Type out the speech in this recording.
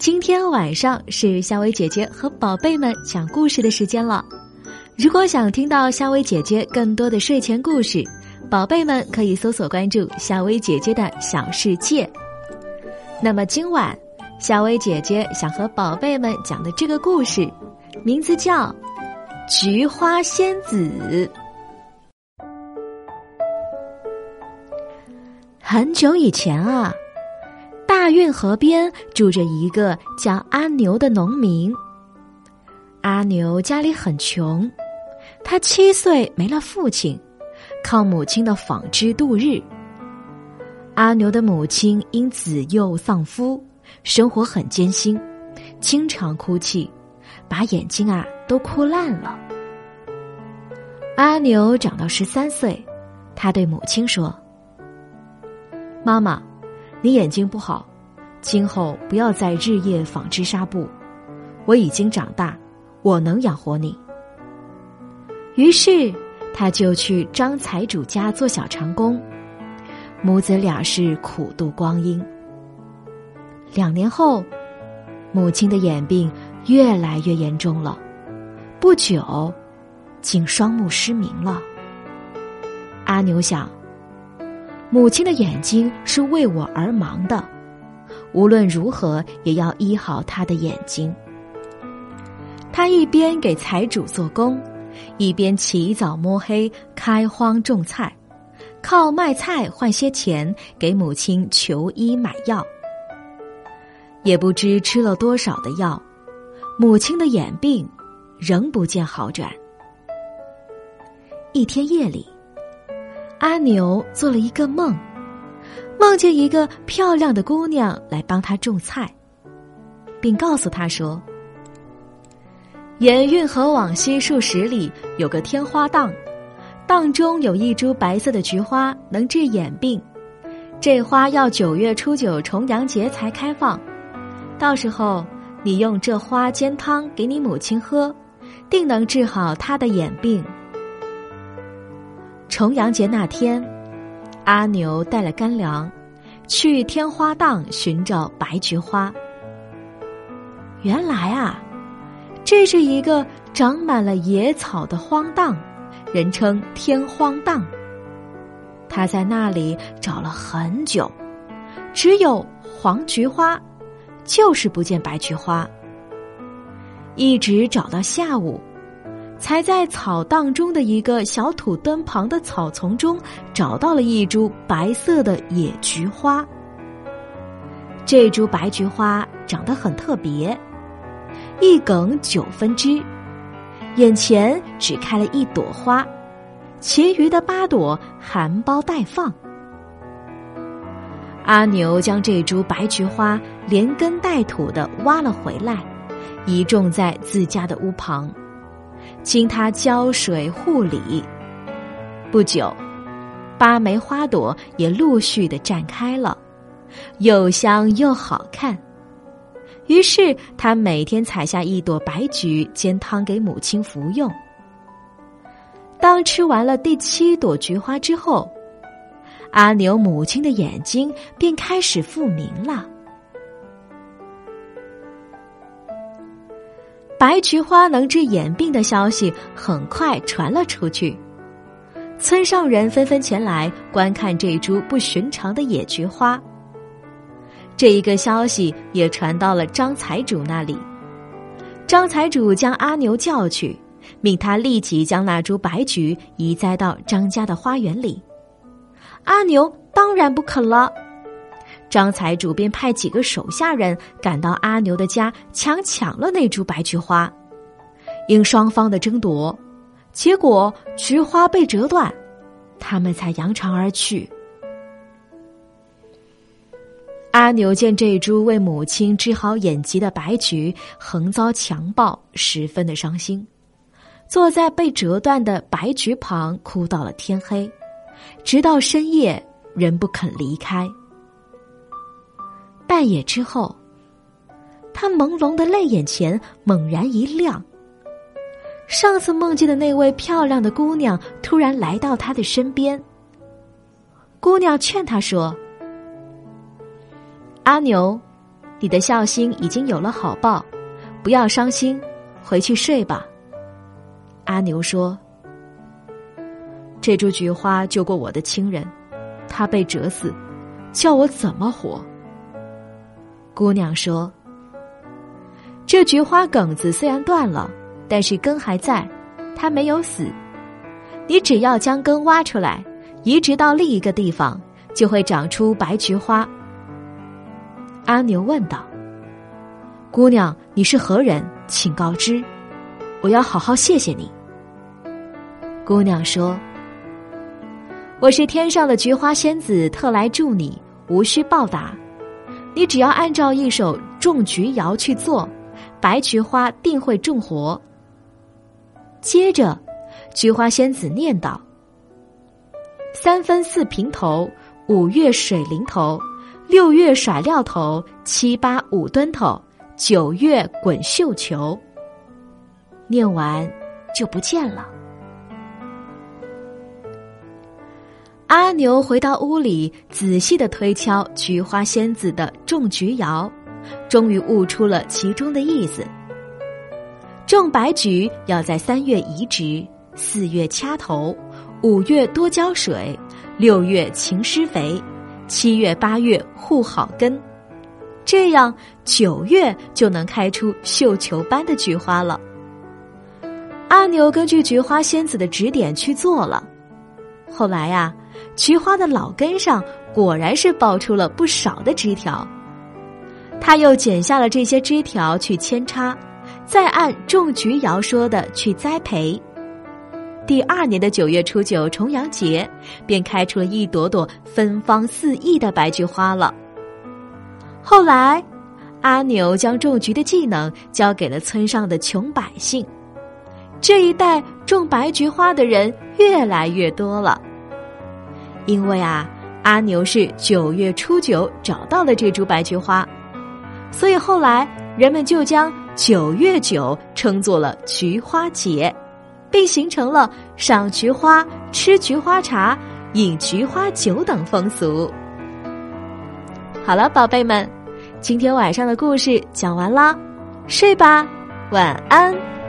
今天晚上是夏薇姐姐和宝贝们讲故事的时间了。如果想听到夏薇姐姐更多的睡前故事，宝贝们可以搜索关注夏薇姐姐的小世界。那么今晚，夏薇姐姐想和宝贝们讲的这个故事，名字叫《菊花仙子》。很久以前啊，运河边住着一个叫阿牛的农民。阿牛家里很穷，他七岁没了父亲，靠母亲的纺织度日。阿牛的母亲因子幼丧夫，生活很艰辛，经常哭泣，把眼睛啊都哭烂了。阿牛长到十三岁，他对母亲说。妈妈，你眼睛不好，今后不要再日夜纺织纱布。我已经长大，我能养活你。于是，他就去张财主家做小长工，母子俩是苦度光阴。两年后，母亲的眼病越来越严重了，不久，竟双目失明了。阿牛想。母亲的眼睛是为我而忙的，无论如何也要医好他的眼睛。他一边给财主做工，一边起早摸黑开荒种菜，靠卖菜换些钱给母亲求医买药。也不知吃了多少的药，母亲的眼病仍不见好转。一天夜里。阿牛做了一个梦，梦见一个漂亮的姑娘来帮他种菜，并告诉他说：“沿运河往西数十里有个天花荡，荡中有一株白色的菊花，能治眼病。这花要九月初九重阳节才开放，到时候你用这花煎汤给你母亲喝，定能治好她的眼病。”重阳节那天，阿牛带了干粮，去天花荡寻找白菊花。原来啊，这是一个长满了野草的荒荡，人称天荒荡。他在那里找了很久，只有黄菊花，就是不见白菊花。一直找到下午。才在草荡中的一个小土墩旁的草丛中找到了一株白色的野菊花。这株白菊花长得很特别，一梗九分枝，眼前只开了一朵花，其余的八朵含苞待放。阿牛将这株白菊花连根带土的挖了回来，移种在自家的屋旁。经他浇水护理，不久，八枚花朵也陆续的绽开了，又香又好看。于是他每天采下一朵白菊煎汤给母亲服用。当吃完了第七朵菊花之后，阿牛母亲的眼睛便开始复明了。白菊花能治眼病的消息很快传了出去，村上人纷纷前来观看这株不寻常的野菊花。这一个消息也传到了张财主那里，张财主将阿牛叫去，命他立即将那株白菊移栽到张家的花园里。阿牛当然不肯了。张财主便派几个手下人赶到阿牛的家，强抢了那株白菊花。因双方的争夺，结果菊花被折断，他们才扬长而去。阿牛见这株为母亲治好眼疾的白菊横遭强暴，十分的伤心，坐在被折断的白菊旁哭到了天黑，直到深夜仍不肯离开。半夜之后，他朦胧的泪眼前猛然一亮。上次梦见的那位漂亮的姑娘突然来到他的身边。姑娘劝他说：“阿牛，你的孝心已经有了好报，不要伤心，回去睡吧。”阿牛说：“这株菊花救过我的亲人，他被折死，叫我怎么活？”姑娘说：“这菊花梗子虽然断了，但是根还在，它没有死。你只要将根挖出来，移植到另一个地方，就会长出白菊花。”阿牛问道：“姑娘，你是何人？请告知，我要好好谢谢你。”姑娘说：“我是天上的菊花仙子，特来助你，无需报答。你只要按照一首种菊谣去做，白菊花定会种活。”接着，菊花仙子念道：“三分四平头，五月水灵头。”六月甩料头，七八五墩头，九月滚绣球。念完就不见了。阿牛回到屋里，仔细的推敲菊花仙子的种菊谣，终于悟出了其中的意思。种白菊要在三月移植，四月掐头，五月多浇水，六月勤施肥。七月八月护好根，这样九月就能开出绣球般的菊花了。阿牛根据菊花仙子的指点去做了，后来呀，菊花的老根上果然是爆出了不少的枝条。他又剪下了这些枝条去扦插，再按种菊谣说的去栽培。第二年的九月初九重阳节，便开出了一朵朵芬芳四溢的白菊花了。后来，阿牛将种菊的技能交给了村上的穷百姓，这一代种白菊花的人越来越多了。因为啊，阿牛是九月初九找到了这株白菊花，所以后来人们就将九月九称作了菊花节。并形成了赏菊花、吃菊花茶、饮菊花酒等风俗。好了，宝贝们，今天晚上的故事讲完啦，睡吧，晚安。